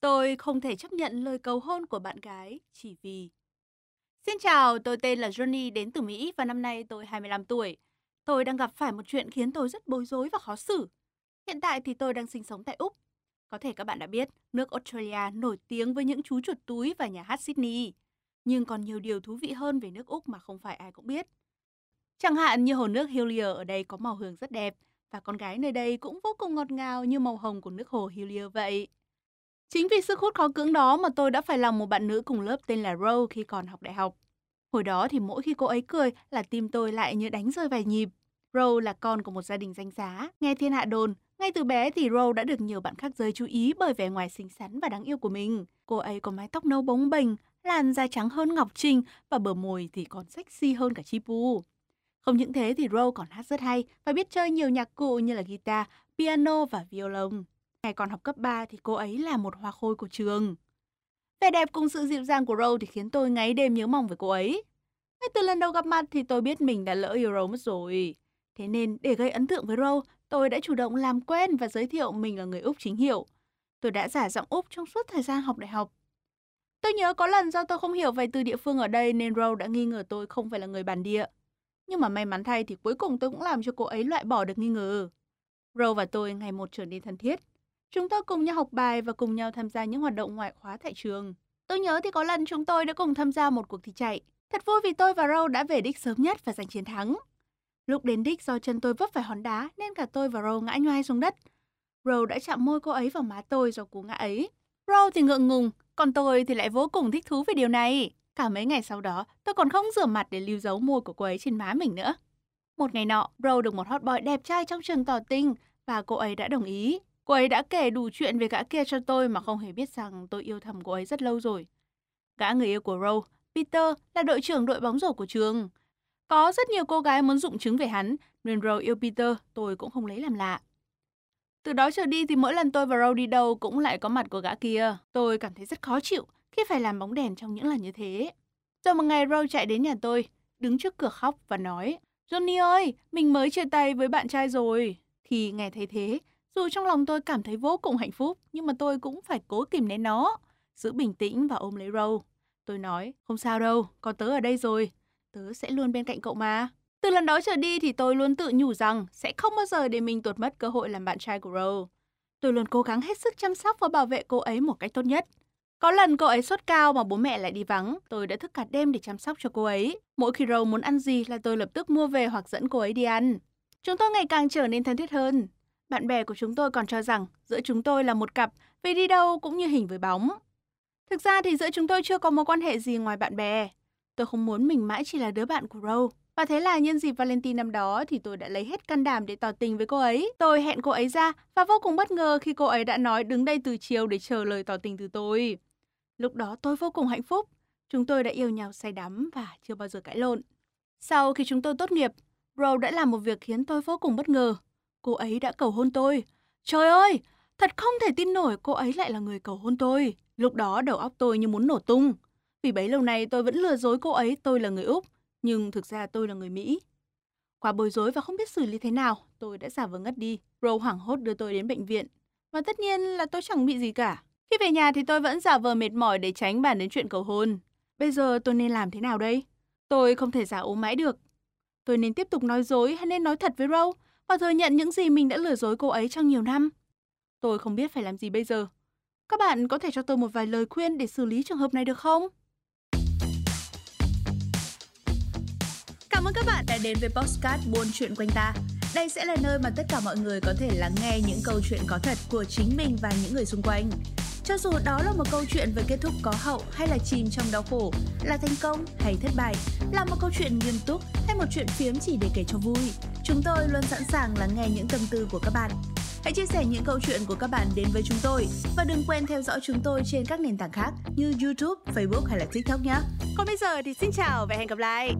Tôi không thể chấp nhận lời cầu hôn của bạn gái chỉ vì... Xin chào, tôi tên là Johnny đến từ Mỹ và năm nay tôi 25 tuổi. Tôi đang gặp phải một chuyện khiến tôi rất bối rối và khó xử. Hiện tại thì tôi đang sinh sống tại Úc. Có thể các bạn đã biết, nước Australia nổi tiếng với những chú chuột túi và nhà hát Sydney. Nhưng còn nhiều điều thú vị hơn về nước Úc mà không phải ai cũng biết. Chẳng hạn như hồ nước Hillier ở đây có màu hường rất đẹp và con gái nơi đây cũng vô cùng ngọt ngào như màu hồng của nước hồ Hillier vậy. Chính vì sức hút khó cưỡng đó mà tôi đã phải lòng một bạn nữ cùng lớp tên là Rose khi còn học đại học. Hồi đó thì mỗi khi cô ấy cười là tim tôi lại như đánh rơi vài nhịp. Rose là con của một gia đình danh giá. Nghe thiên hạ đồn, ngay từ bé thì Rose đã được nhiều bạn khác giới chú ý bởi vẻ ngoài xinh xắn và đáng yêu của mình. Cô ấy có mái tóc nâu bóng bềnh, làn da trắng hơn Ngọc Trinh và bờ môi thì còn sexy hơn cả Chipu. Không những thế thì Rose còn hát rất hay và biết chơi nhiều nhạc cụ như là guitar, piano và violon. Ngày còn học cấp 3 thì cô ấy là một hoa khôi của trường. Vẻ đẹp cùng sự dịu dàng của Rose thì khiến tôi ngáy đêm nhớ mong về cô ấy. Ngay từ lần đầu gặp mặt thì tôi biết mình đã lỡ yêu Rose mất rồi. Thế nên để gây ấn tượng với Rose, tôi đã chủ động làm quen và giới thiệu mình là người Úc chính hiệu. Tôi đã giả giọng Úc trong suốt thời gian học đại học. Tôi nhớ có lần do tôi không hiểu vài từ địa phương ở đây nên Rose đã nghi ngờ tôi không phải là người bản địa. Nhưng mà may mắn thay thì cuối cùng tôi cũng làm cho cô ấy loại bỏ được nghi ngờ. Rose và tôi ngày một trở nên thân thiết. Chúng tôi cùng nhau học bài và cùng nhau tham gia những hoạt động ngoại khóa tại trường. Tôi nhớ thì có lần chúng tôi đã cùng tham gia một cuộc thi chạy. Thật vui vì tôi và Râu đã về đích sớm nhất và giành chiến thắng. Lúc đến đích do chân tôi vấp phải hòn đá nên cả tôi và Râu ngã nhoai xuống đất. Râu đã chạm môi cô ấy vào má tôi do cú ngã ấy. Râu thì ngượng ngùng, còn tôi thì lại vô cùng thích thú về điều này. Cả mấy ngày sau đó, tôi còn không rửa mặt để lưu dấu môi của cô ấy trên má mình nữa. Một ngày nọ, Râu được một hot boy đẹp trai trong trường tỏ tình và cô ấy đã đồng ý. Cô ấy đã kể đủ chuyện về gã kia cho tôi mà không hề biết rằng tôi yêu thầm cô ấy rất lâu rồi. Gã người yêu của Row, Peter, là đội trưởng đội bóng rổ của trường. Có rất nhiều cô gái muốn dụng chứng về hắn, nên Row yêu Peter, tôi cũng không lấy làm lạ. Từ đó trở đi thì mỗi lần tôi và Row đi đâu cũng lại có mặt của gã kia. Tôi cảm thấy rất khó chịu khi phải làm bóng đèn trong những lần như thế. Rồi một ngày Row chạy đến nhà tôi, đứng trước cửa khóc và nói Johnny ơi, mình mới chia tay với bạn trai rồi. Thì nghe thấy thế, dù trong lòng tôi cảm thấy vô cùng hạnh phúc, nhưng mà tôi cũng phải cố kìm nén nó, giữ bình tĩnh và ôm lấy Râu. Tôi nói, không sao đâu, có tớ ở đây rồi, tớ sẽ luôn bên cạnh cậu mà. Từ lần đó trở đi thì tôi luôn tự nhủ rằng sẽ không bao giờ để mình tuột mất cơ hội làm bạn trai của Rose. Tôi luôn cố gắng hết sức chăm sóc và bảo vệ cô ấy một cách tốt nhất. Có lần cô ấy sốt cao mà bố mẹ lại đi vắng, tôi đã thức cả đêm để chăm sóc cho cô ấy. Mỗi khi Rose muốn ăn gì là tôi lập tức mua về hoặc dẫn cô ấy đi ăn. Chúng tôi ngày càng trở nên thân thiết hơn. Bạn bè của chúng tôi còn cho rằng giữa chúng tôi là một cặp vì đi đâu cũng như hình với bóng. Thực ra thì giữa chúng tôi chưa có mối quan hệ gì ngoài bạn bè. Tôi không muốn mình mãi chỉ là đứa bạn của Rose. Và thế là nhân dịp Valentine năm đó thì tôi đã lấy hết can đảm để tỏ tình với cô ấy. Tôi hẹn cô ấy ra và vô cùng bất ngờ khi cô ấy đã nói đứng đây từ chiều để chờ lời tỏ tình từ tôi. Lúc đó tôi vô cùng hạnh phúc. Chúng tôi đã yêu nhau say đắm và chưa bao giờ cãi lộn. Sau khi chúng tôi tốt nghiệp, Rose đã làm một việc khiến tôi vô cùng bất ngờ. Cô ấy đã cầu hôn tôi. Trời ơi, thật không thể tin nổi cô ấy lại là người cầu hôn tôi. Lúc đó đầu óc tôi như muốn nổ tung. Vì bấy lâu nay tôi vẫn lừa dối cô ấy tôi là người Úc, nhưng thực ra tôi là người Mỹ. Quá bối rối và không biết xử lý thế nào, tôi đã giả vờ ngất đi. Row hoảng hốt đưa tôi đến bệnh viện. Và tất nhiên là tôi chẳng bị gì cả. Khi về nhà thì tôi vẫn giả vờ mệt mỏi để tránh bàn đến chuyện cầu hôn. Bây giờ tôi nên làm thế nào đây? Tôi không thể giả ốm mãi được. Tôi nên tiếp tục nói dối hay nên nói thật với Row và thừa nhận những gì mình đã lừa dối cô ấy trong nhiều năm. Tôi không biết phải làm gì bây giờ. Các bạn có thể cho tôi một vài lời khuyên để xử lý trường hợp này được không? Cảm ơn các bạn đã đến với Postcard Buôn Chuyện Quanh Ta. Đây sẽ là nơi mà tất cả mọi người có thể lắng nghe những câu chuyện có thật của chính mình và những người xung quanh. Cho dù đó là một câu chuyện về kết thúc có hậu hay là chìm trong đau khổ, là thành công hay thất bại, là một câu chuyện nghiêm túc hay một chuyện phiếm chỉ để kể cho vui, Chúng tôi luôn sẵn sàng lắng nghe những tâm tư của các bạn. Hãy chia sẻ những câu chuyện của các bạn đến với chúng tôi và đừng quên theo dõi chúng tôi trên các nền tảng khác như YouTube, Facebook hay là TikTok nhé. Còn bây giờ thì xin chào và hẹn gặp lại.